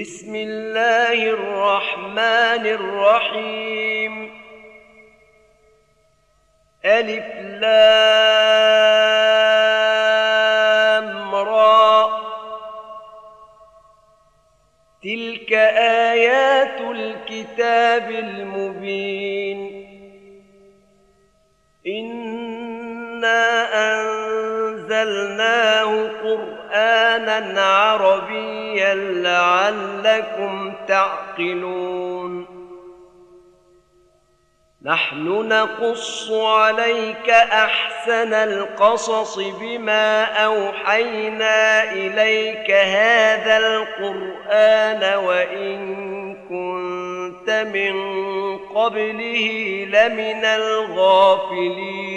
بسم الله الرحمن الرحيم. ألف لام را. تلك آيات الكتاب المبين. إنا أنزلناه قرآنا عربيا لعلكم تعقلون. نحن نقص عليك أحسن القصص بما أوحينا إليك هذا القرآن وإن كنت من قبله لمن الغافلين.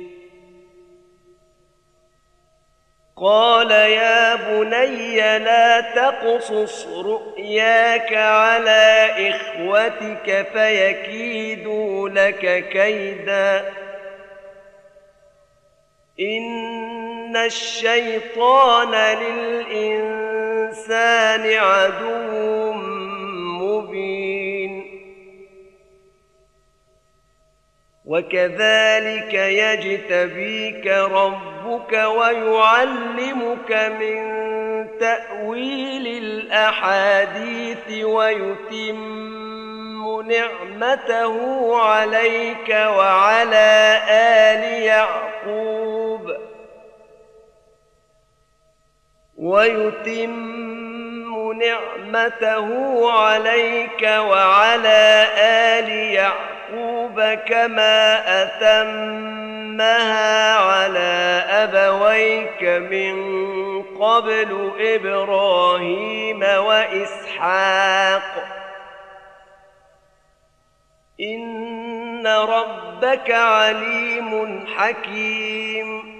قال يا بني لا تقصص رؤياك على إخوتك فيكيدوا لك كيدا. إن الشيطان للإنسان عدو مبين. وكذلك يجتبيك ربك ويعلمك من تأويل الأحاديث ويتم نعمته عليك وعلى آل يعقوب ويتم نعمته عليك وعلى آل يعقوب يعقوب كما أتمها على أبويك من قبل إبراهيم وإسحاق إن ربك عليم حكيم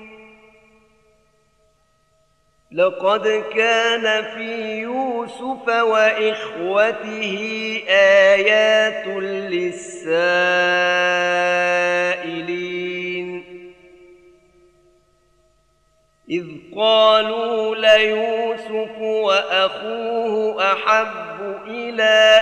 لقد كان في يوسف وإخوته آيات للسائلين. إذ قالوا ليوسف وأخوه أحب إلى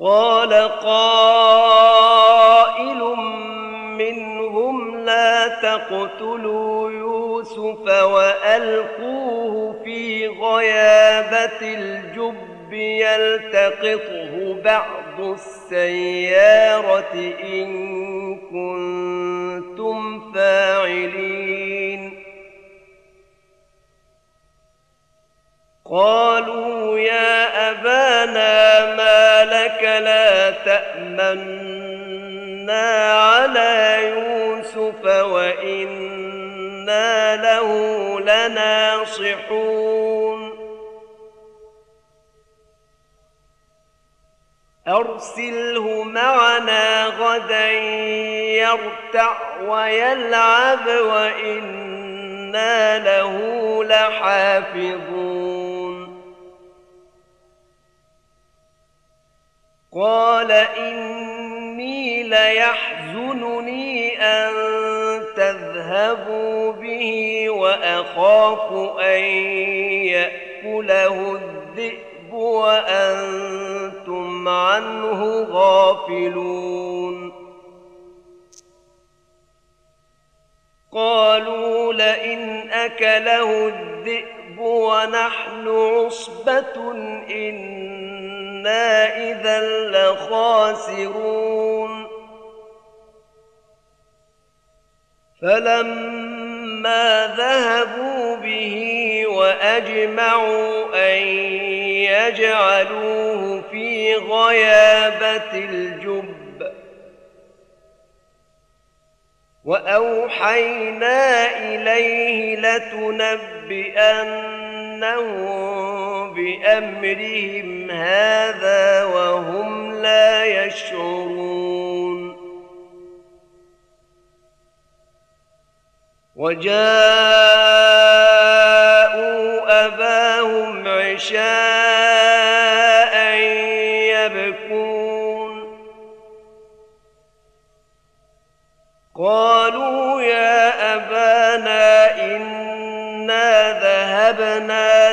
قال قائل منهم لا تقتلوا يوسف وألقوه في غيابة الجب يلتقطه بعض السيارة إن كنتم فاعلين. قالوا يا أبانا ما لا تأمنا على يوسف وإنا له لناصحون. أرسله معنا غدا يرتع ويلعب وإنا له لحافظون. قال إني ليحزنني أن تذهبوا به وأخاف أن يأكله الذئب وأنتم عنه غافلون. قالوا لئن أكله الذئب ونحن عصبة إنا إنا إذا لخاسرون فلما ذهبوا به وأجمعوا أن يجعلوه في غيابة الجب وأوحينا إليه لتنبئنهم بأمرهم هذا وهم لا يشعرون. وجاءوا أباهم عشاء يبكون. قالوا يا أبانا إنا ذهبنا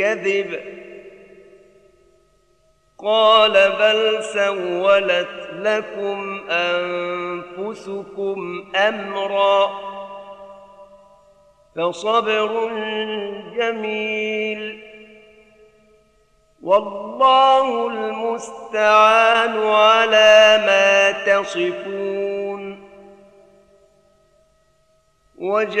كذب قال بل سولت لكم أنفسكم أمرًا. فصبر جميل. والله المستعان على ما تصفون. وجاءت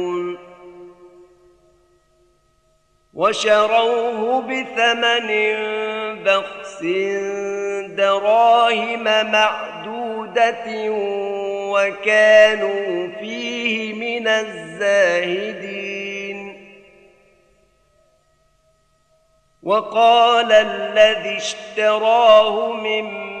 وشروه بثمن بخس دراهم معدودة وكانوا فيه من الزاهدين. وقال الذي اشتراه من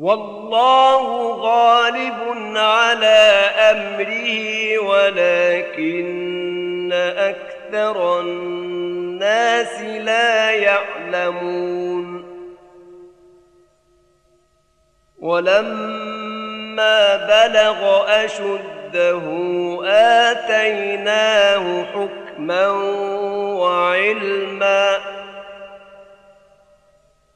والله غالب على أمره ولكن أكثر الناس لا يعلمون. ولما بلغ أشده آتيناه حكما وعلما.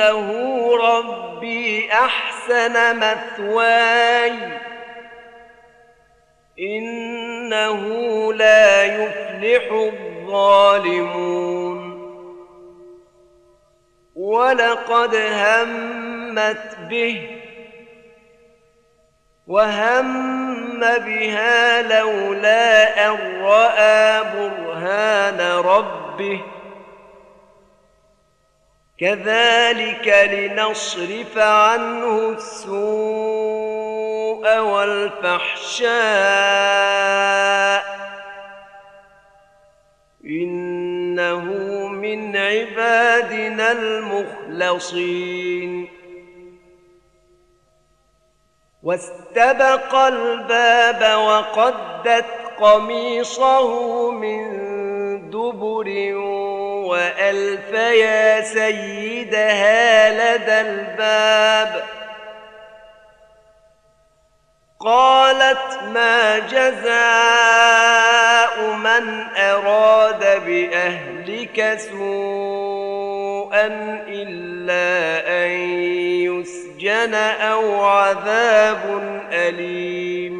إنه ربي أحسن مثواي. إنه لا يفلح الظالمون. ولقد همت به وهم بها لولا أن رأى برهان ربه. كذلك لنصرف عنه السوء والفحشاء. من من عبادنا المخلصين. واستبق الباب وقدت قميصه من دبر وألف يا سيدها لدى الباب. قالت ما جزاء من أراد بأهلك سوءا إلا أن يسجن أو عذاب أليم.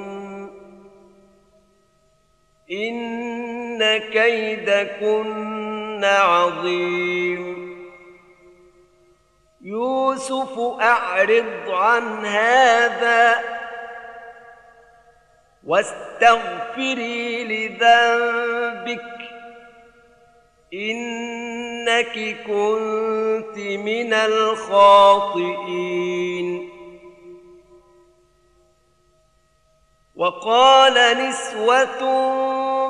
إن كيدكن عظيم. يوسف أعرض عن هذا واستغفري لذنبك. إنك كنت من الخاطئين. وقال نسوة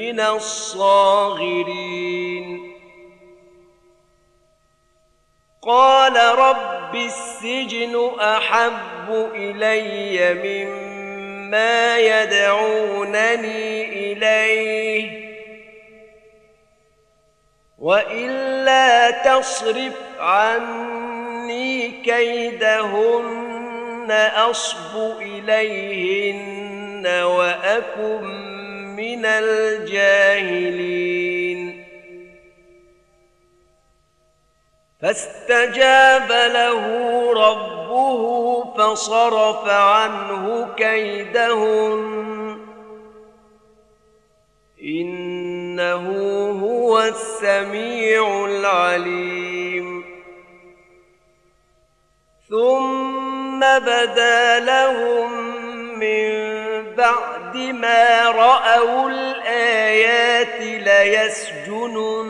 من الصاغرين. قال رب السجن أحب إلي مما يدعونني إليه. وإلا تصرف عني كيدهن أصب إليهن وأكن من الجاهلين. فاستجاب له ربه فصرف عنه كيدهن إنه هو السميع العليم. ثم بدا لهم من بعد ما رأوا الآيات ليسجننه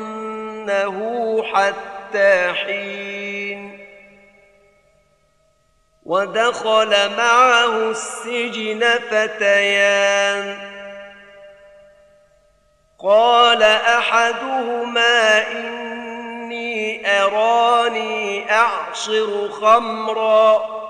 حتى حين ودخل معه السجن فتيان. قال أحدهما إني أراني أعصر خمرًا.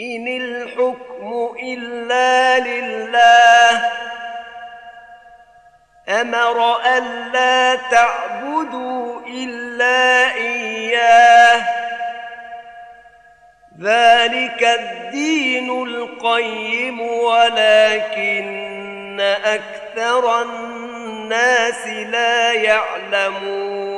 إن الحكم إلا لله أمر ألا تعبدوا إلا إياه ذلك الدين القيم ولكن أكثر الناس لا يعلمون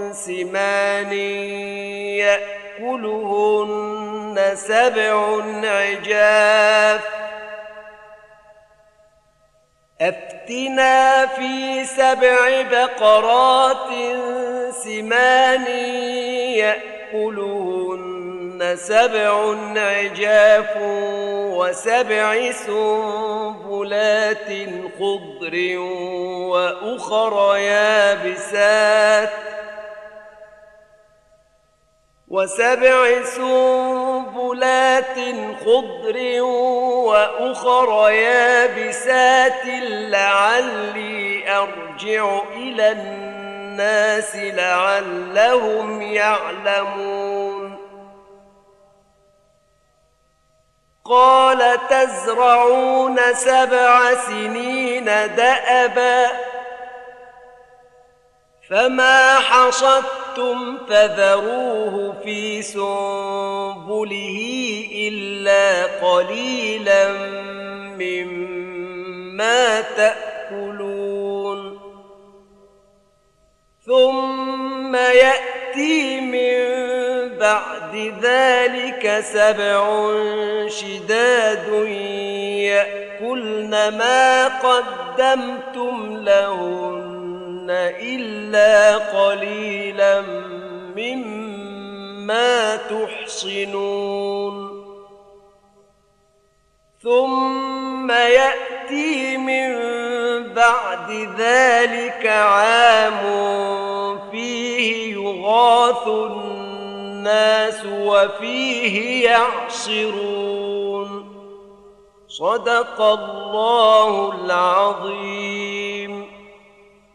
سمان يأكلهن سبع عجاف. أفتنا في سبع بقرات سمان يأكلهن سبع عجاف وسبع سنبلات خضر وأخر يابسات. وسبع سنبلات خضر وأخر يابسات لعلي أرجع إلى الناس لعلهم يعلمون. قال تزرعون سبع سنين دأبا فما حصدتم فذروه في سنبله إلا قليلا مما تأكلون ثم يأتي من بعد ذلك سبع شداد يأكلن ما قدمتم لهن إلا قليلا مما تحصنون ثم يأتي من بعد ذلك عام فيه يغاث الناس وفيه يعصرون صدق الله العظيم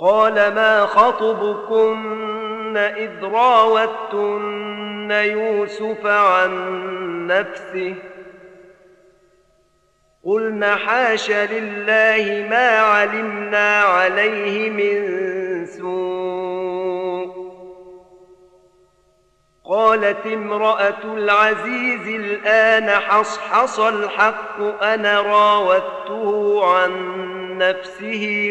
قال ما خطبكن إذ راوتن يوسف عن نفسه قلنا حاش لله ما علمنا عليه من سوء قالت امرأة العزيز الآن حصحص الحق أنا راودته عن نفسه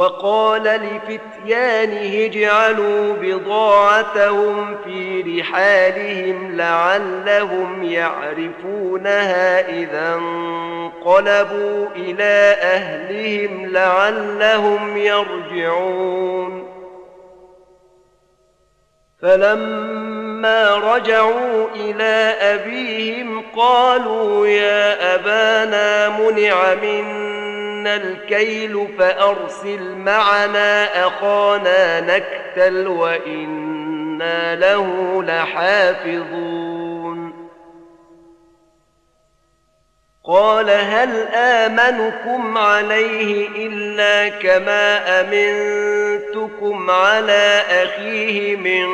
وقال لفتيانه اجعلوا بضاعتهم في رحالهم لعلهم يعرفونها إذا انقلبوا إلى أهلهم لعلهم يرجعون. فلما رجعوا إلى أبيهم قالوا يا أبانا منع منا الكيل فأرسل معنا أخانا نكتل وإنا له لحافظون. قال هل آمنكم عليه إلا كما أمنتكم على أخيه من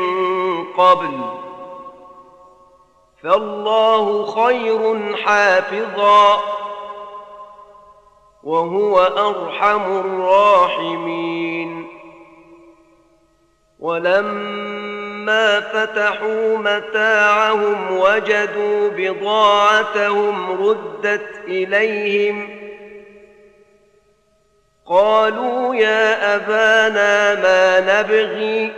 قبل؟ فالله خير حافظا. وهو أرحم الراحمين. ولما فتحوا متاعهم وجدوا بضاعتهم ردت إليهم قالوا يا أبانا ما نبغي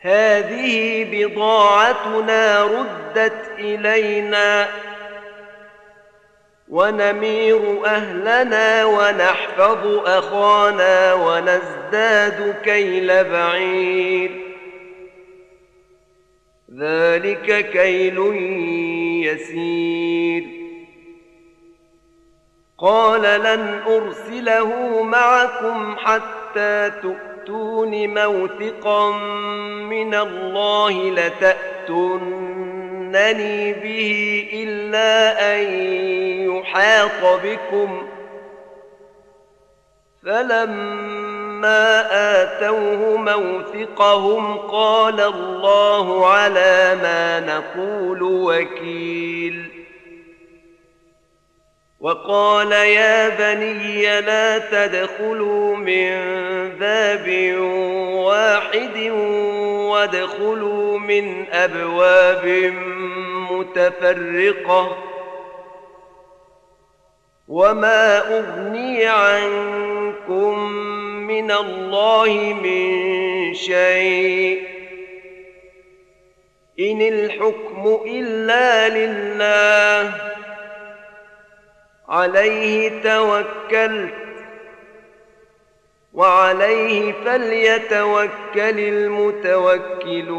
هذه بضاعتنا ردت إلينا. ونمير أهلنا ونحفظ أخانا ونزداد كيل بعير. ذلك كيل يسير. قال لن أرسله معكم حتى تؤتون موثقا من الله لتاتونني به الا ان يحاط بكم فلما اتوه موثقهم قال الله على ما نقول وكيل وقال يا بني لا تدخلوا من باب واحد وادخلوا من ابواب متفرقة وما أغني عنكم من الله من شيء إن الحكم إلا لله عليه توكلت وعليه فليتوكل المتوكلون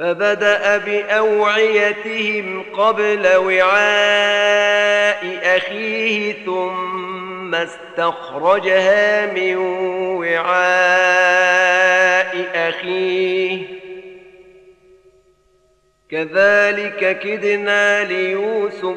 فبدأ بأوعيتهم قبل وعاء أخيه ثم استخرجها من وعاء أخيه. كذلك كدنا ليوسف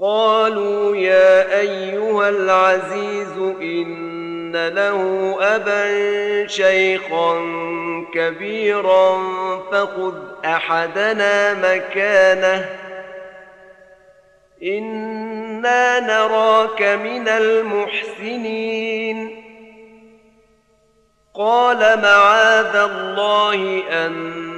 قالوا يا أيها العزيز إن له أبا شيخا كبيرا فخذ أحدنا مكانه. إنا نراك من المحسنين. قال معاذ الله أن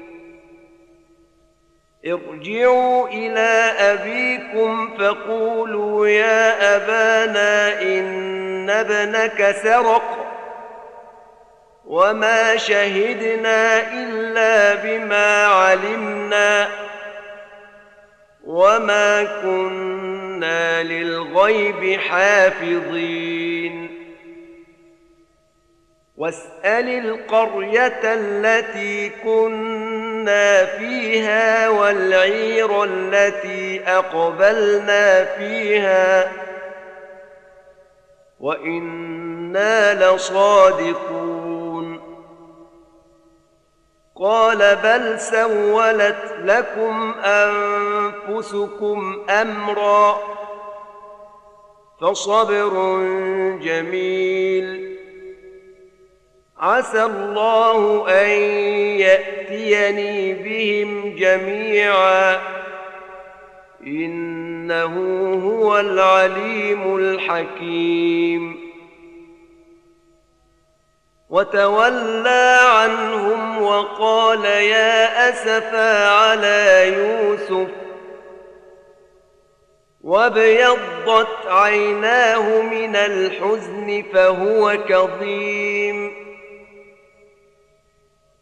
ارجعوا إلى أبيكم فقولوا يا أبانا إن ابنك سرق وما شهدنا إلا بما علمنا وما كنا للغيب حافظين. واسأل القرية التي كنا فيها والعير التي أقبلنا فيها. وإنا لصادقون. قال بل سولت لكم أنفسكم أمرا. فصبر جميل. عسى الله أن يأتيني بهم جميعا. إنه هو العليم الحكيم. وتولى عنهم وقال يا أسفا على يوسف. وابيضت عيناه من الحزن فهو كظيم.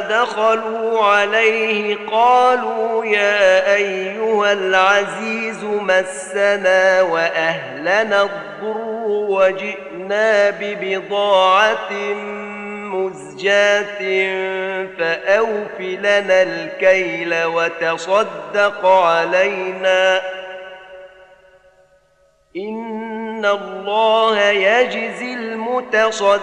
دخلوا عليه قالوا يا أيها العزيز مسنا وأهلنا الضر وجئنا ببضاعة مزجاة فأوف لنا الكيل وتصدق علينا. إن الله يجزي المتصدقين.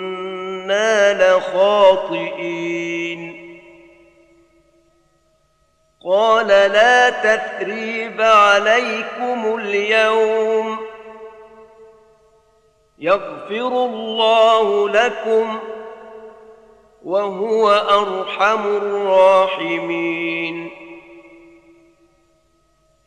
لخاطئين. قال لا تثريب عليكم اليوم. يغفر الله لكم وهو أرحم الراحمين.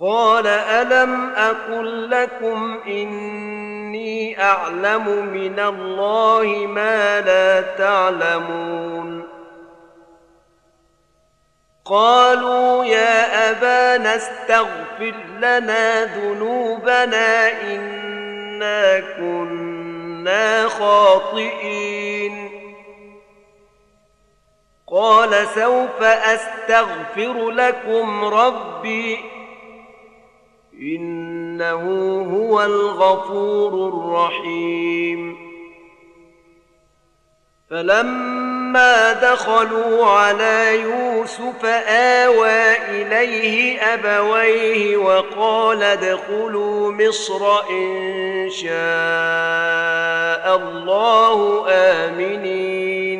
قال ألم أقل لكم إني أعلم من الله ما لا تعلمون قالوا يا أبانا استغفر لنا ذنوبنا إنا كنا خاطئين قال سوف أستغفر لكم ربي إنه هو الغفور الرحيم. فلما دخلوا على يوسف آوى إليه أبويه وقال ادخلوا مصر إن شاء الله آمنين.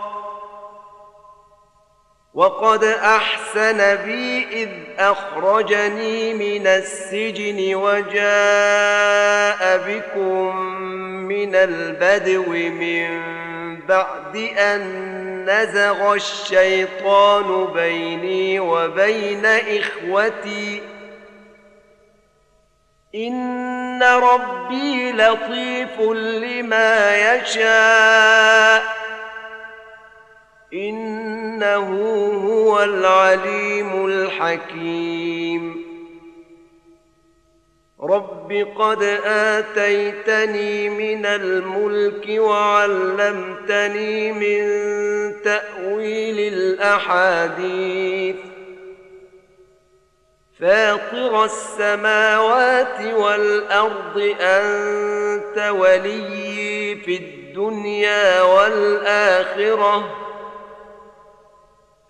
وقد أحسن بي إذ أخرجني من السجن وجاء بكم من البدو من بعد أن نزغ الشيطان بيني وبين إخوتي. إن ربي لطيف لما يشاء. إنه هو العليم الحكيم. رب قد آتيتني من الملك وعلمتني من تأويل الأحاديث. فاطر السماوات والأرض أنت وليي في الدنيا والآخرة.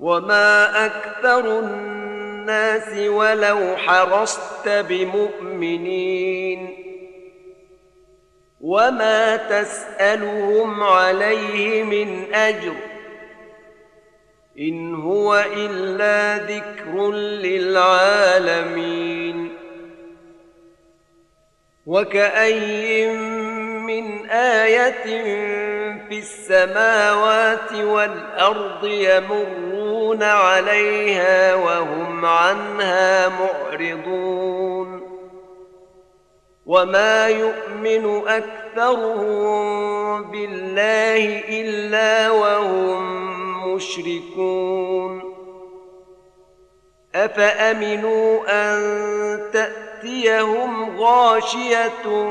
وما أكثر الناس ولو حرصت بمؤمنين وما تسالهم عليه من اجر ان هو الا ذكر للعالمين وكاين من إيه في السماوات والأرض يمرون عليها وهم عنها معرضون. وما يؤمن أكثرهم بالله إلا وهم مشركون. أفأمنوا أن تأتيهم غاشية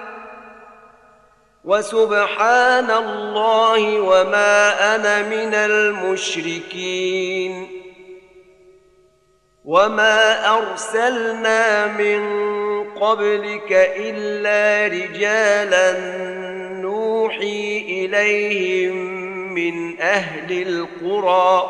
وسبحان الله وما أنا من المشركين. وما أرسلنا من قبلك إلا رجالا نوحي إليهم من أهل القرى.